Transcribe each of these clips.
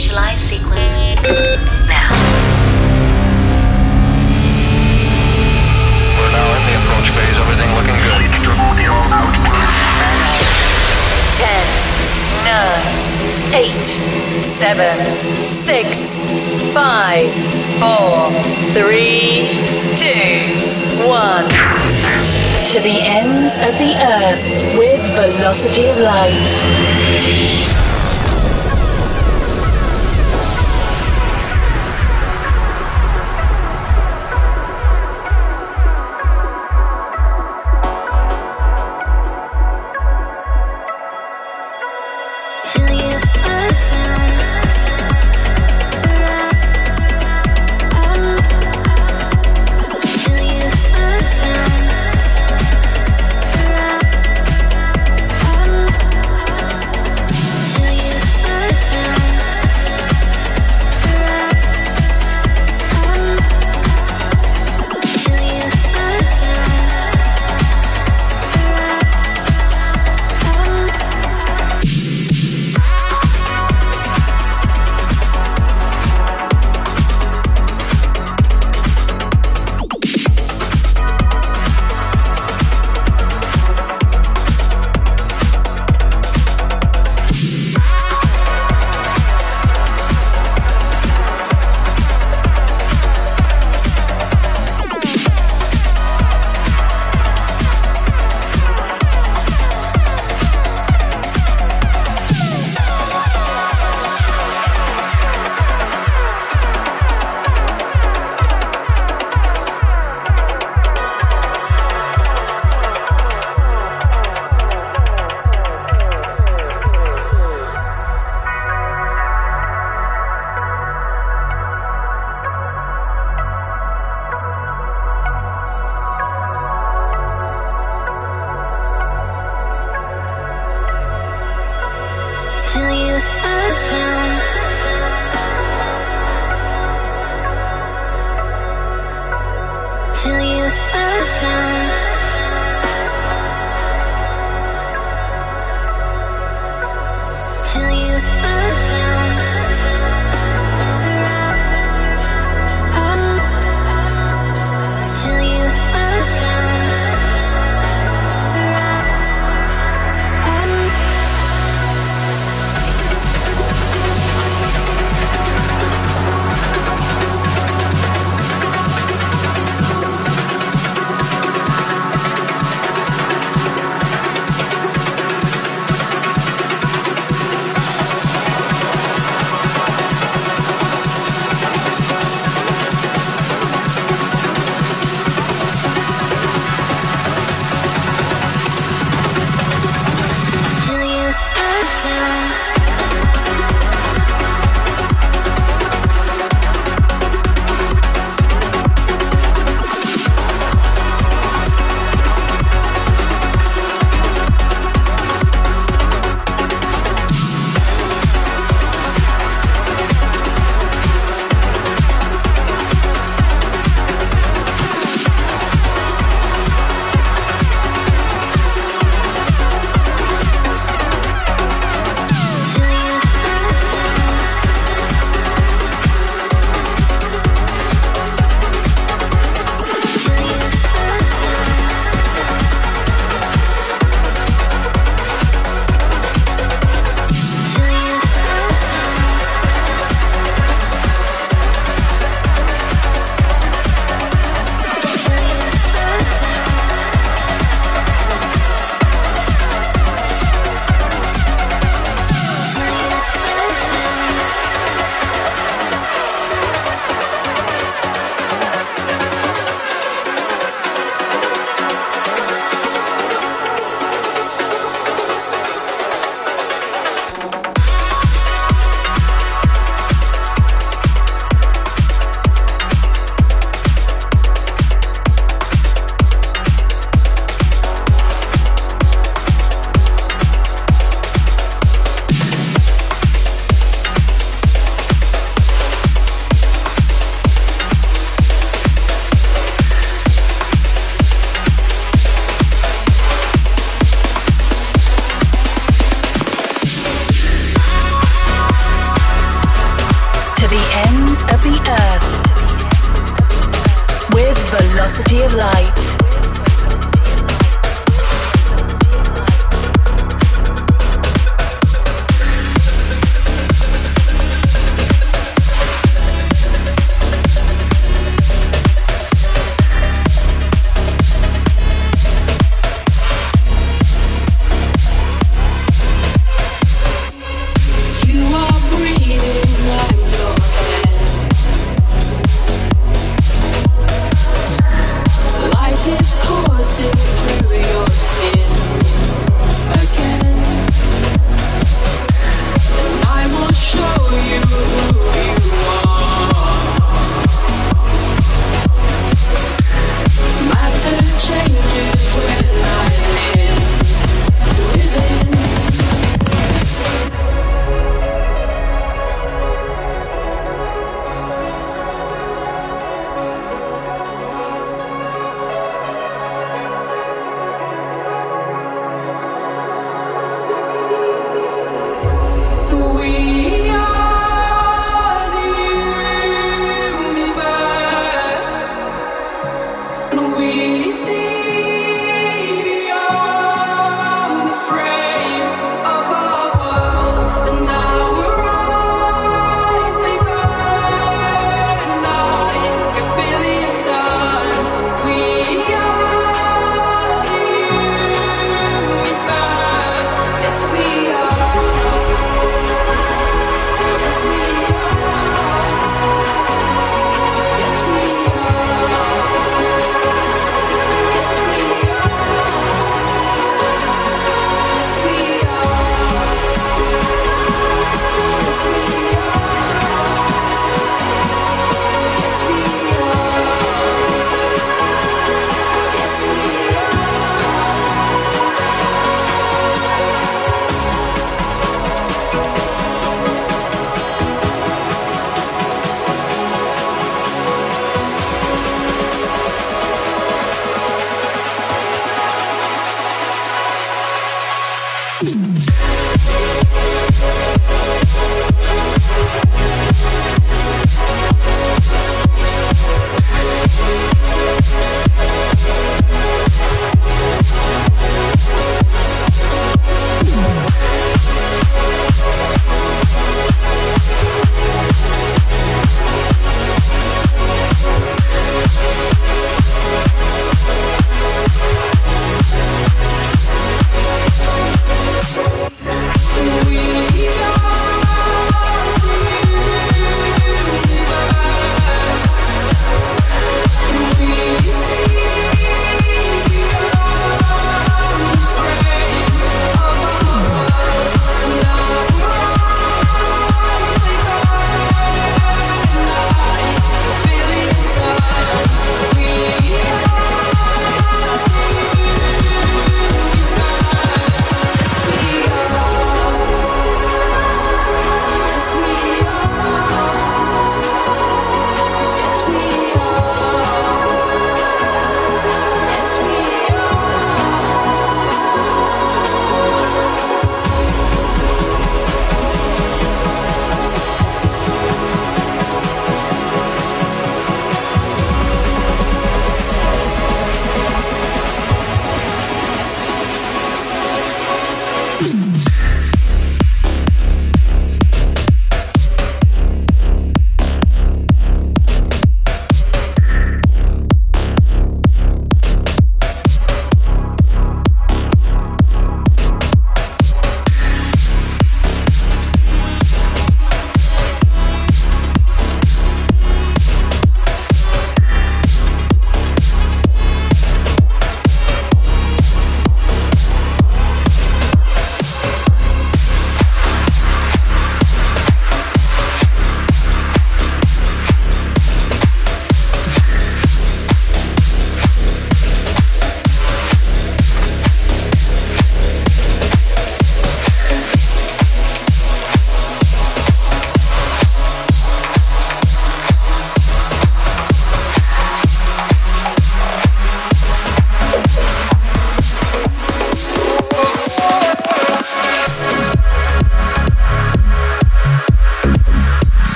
Initialize sequence now. We're now in the approach phase. Everything looking good. 10, 9, 8, 7, 6, 5, 4, 3, 2, 1. To the ends of the earth with velocity of light.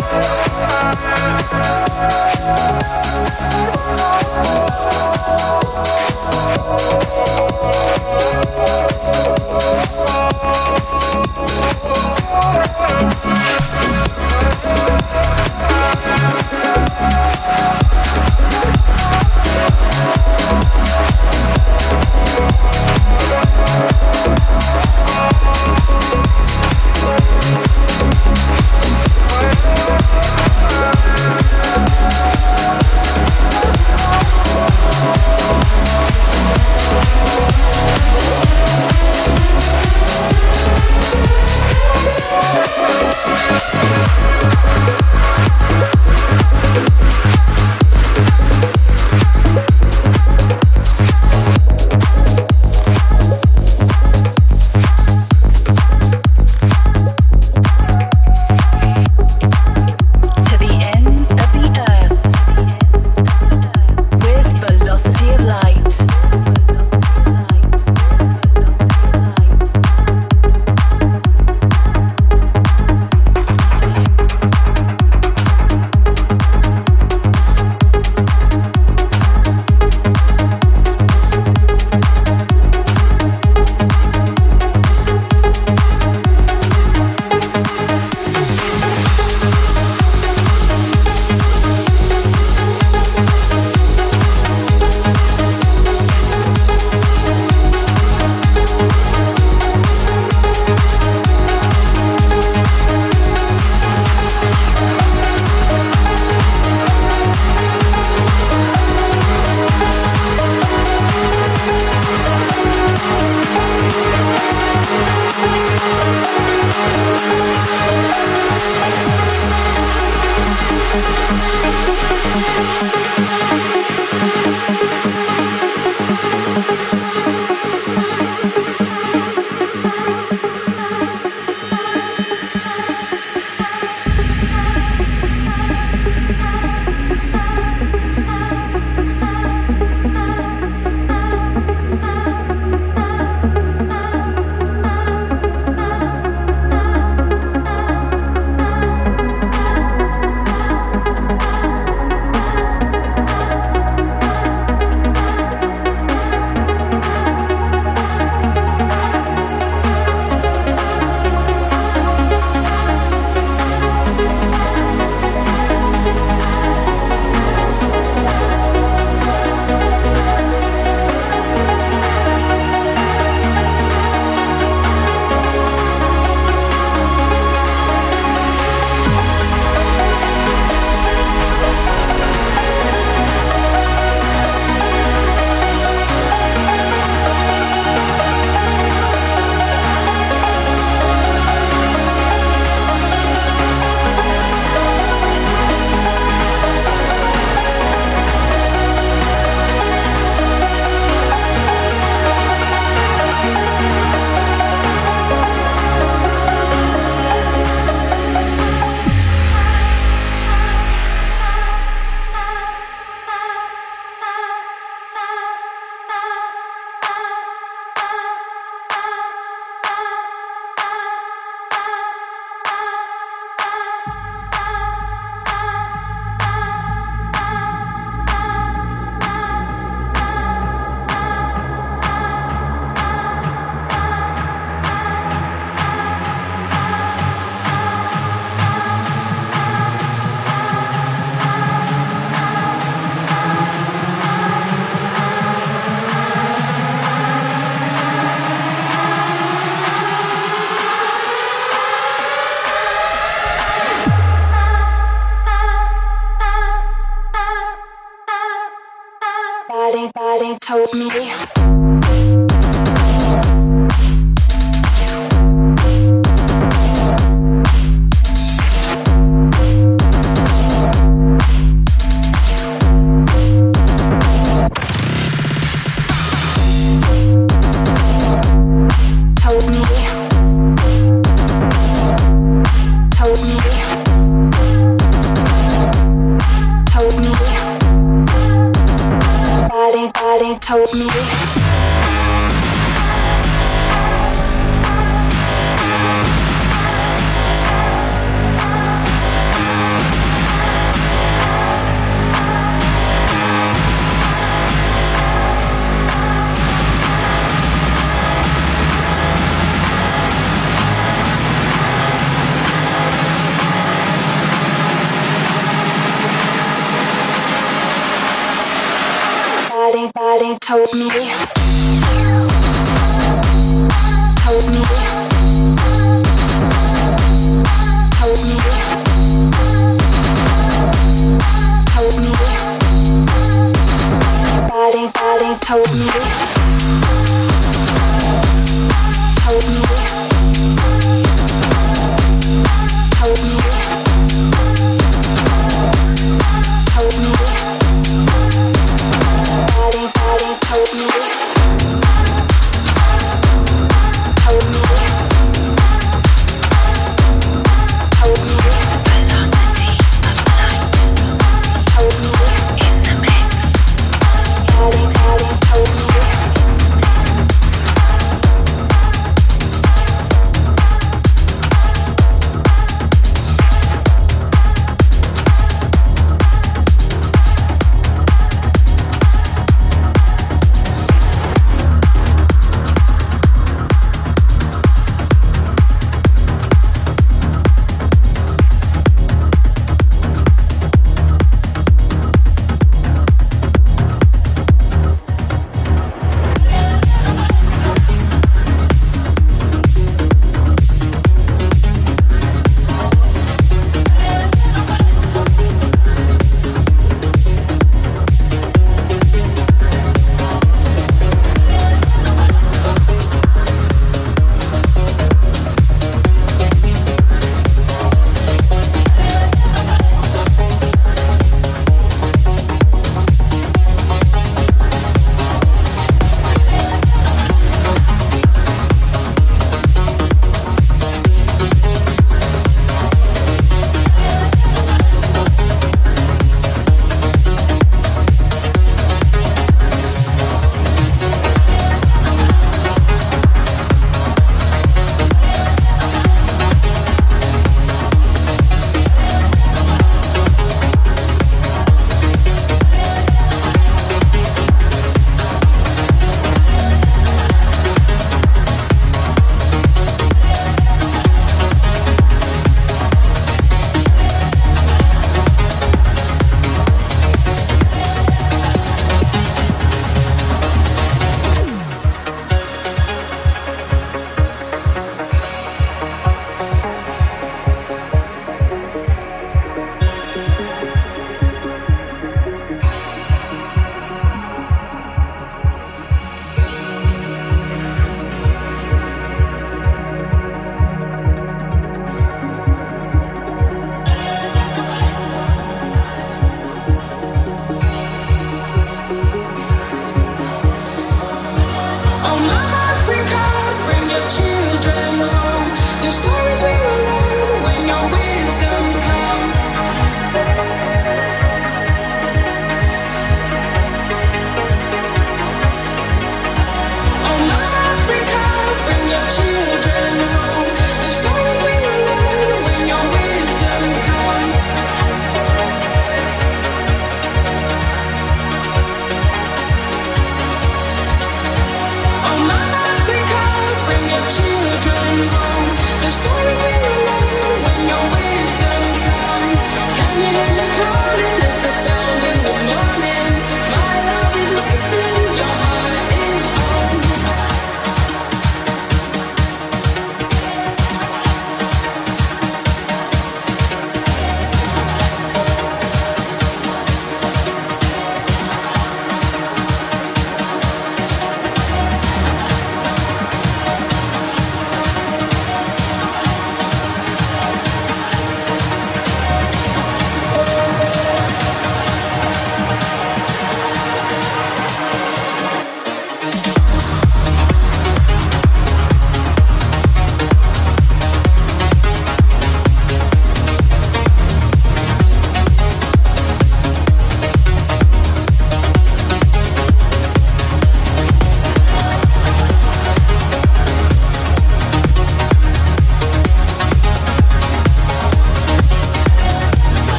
Bye.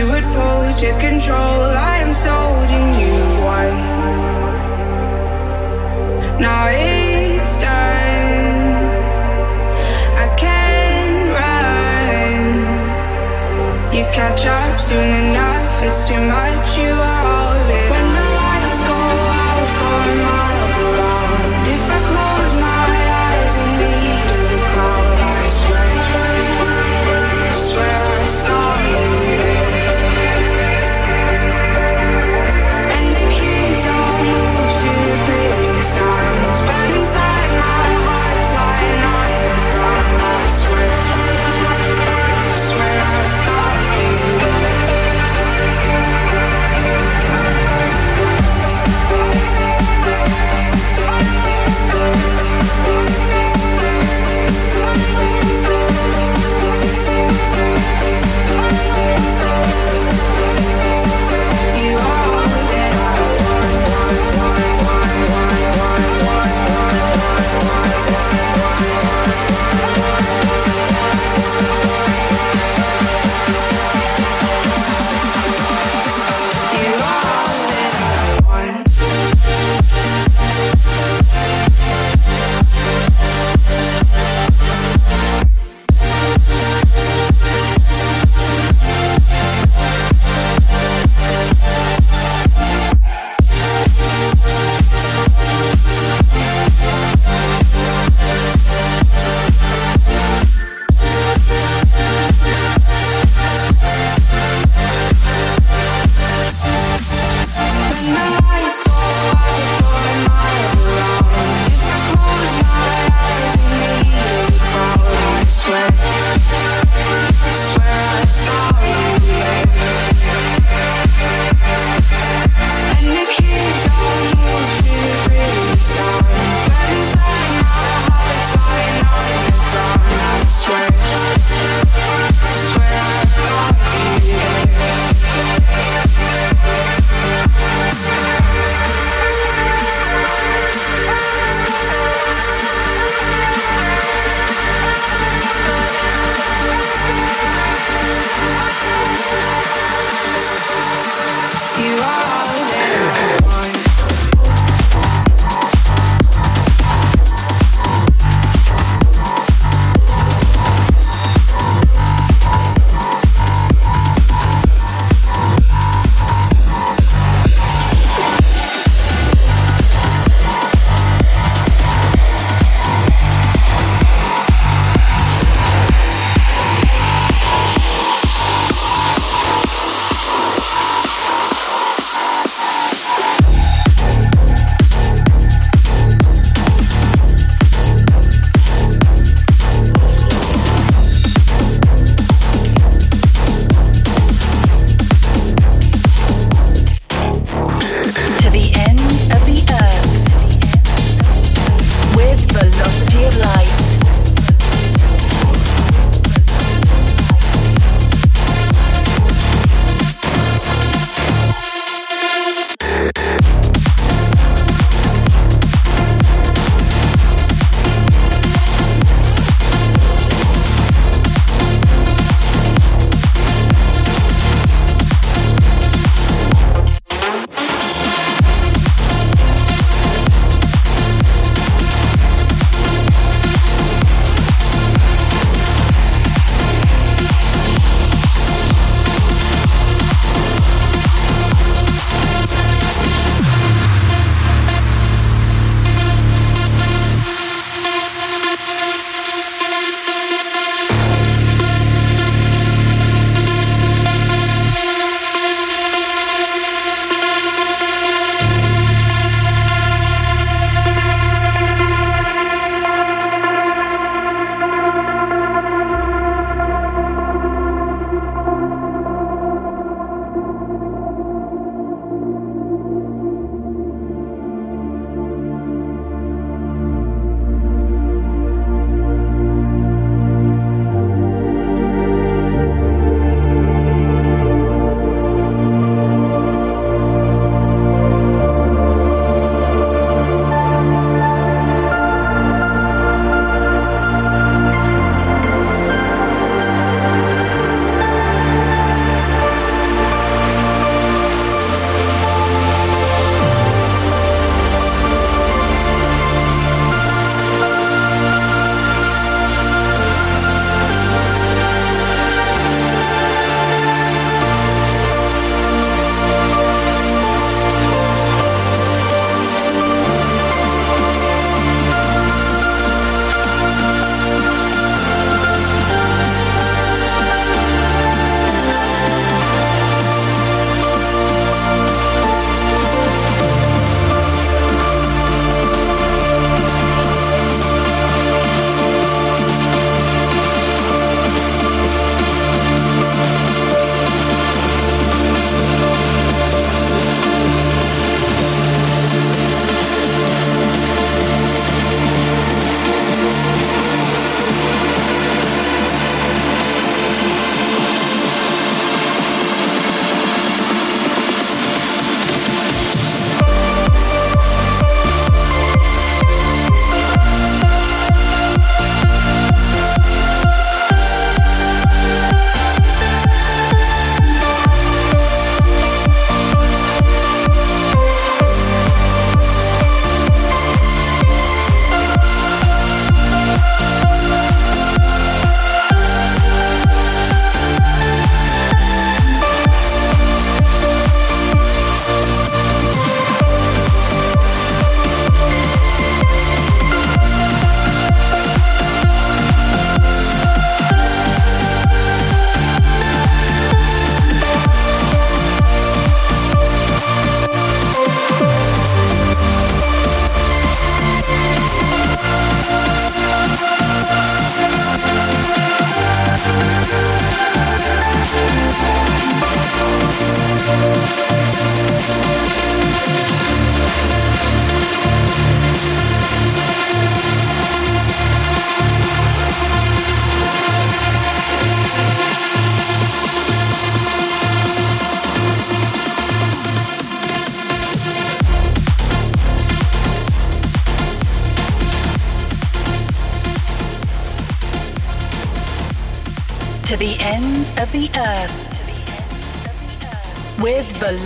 you would pull to control. I am sold and you've won. Now it's done. I can't run. You catch up soon enough. It's too much. You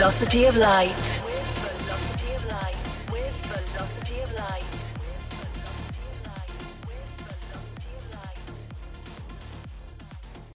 velocity of light.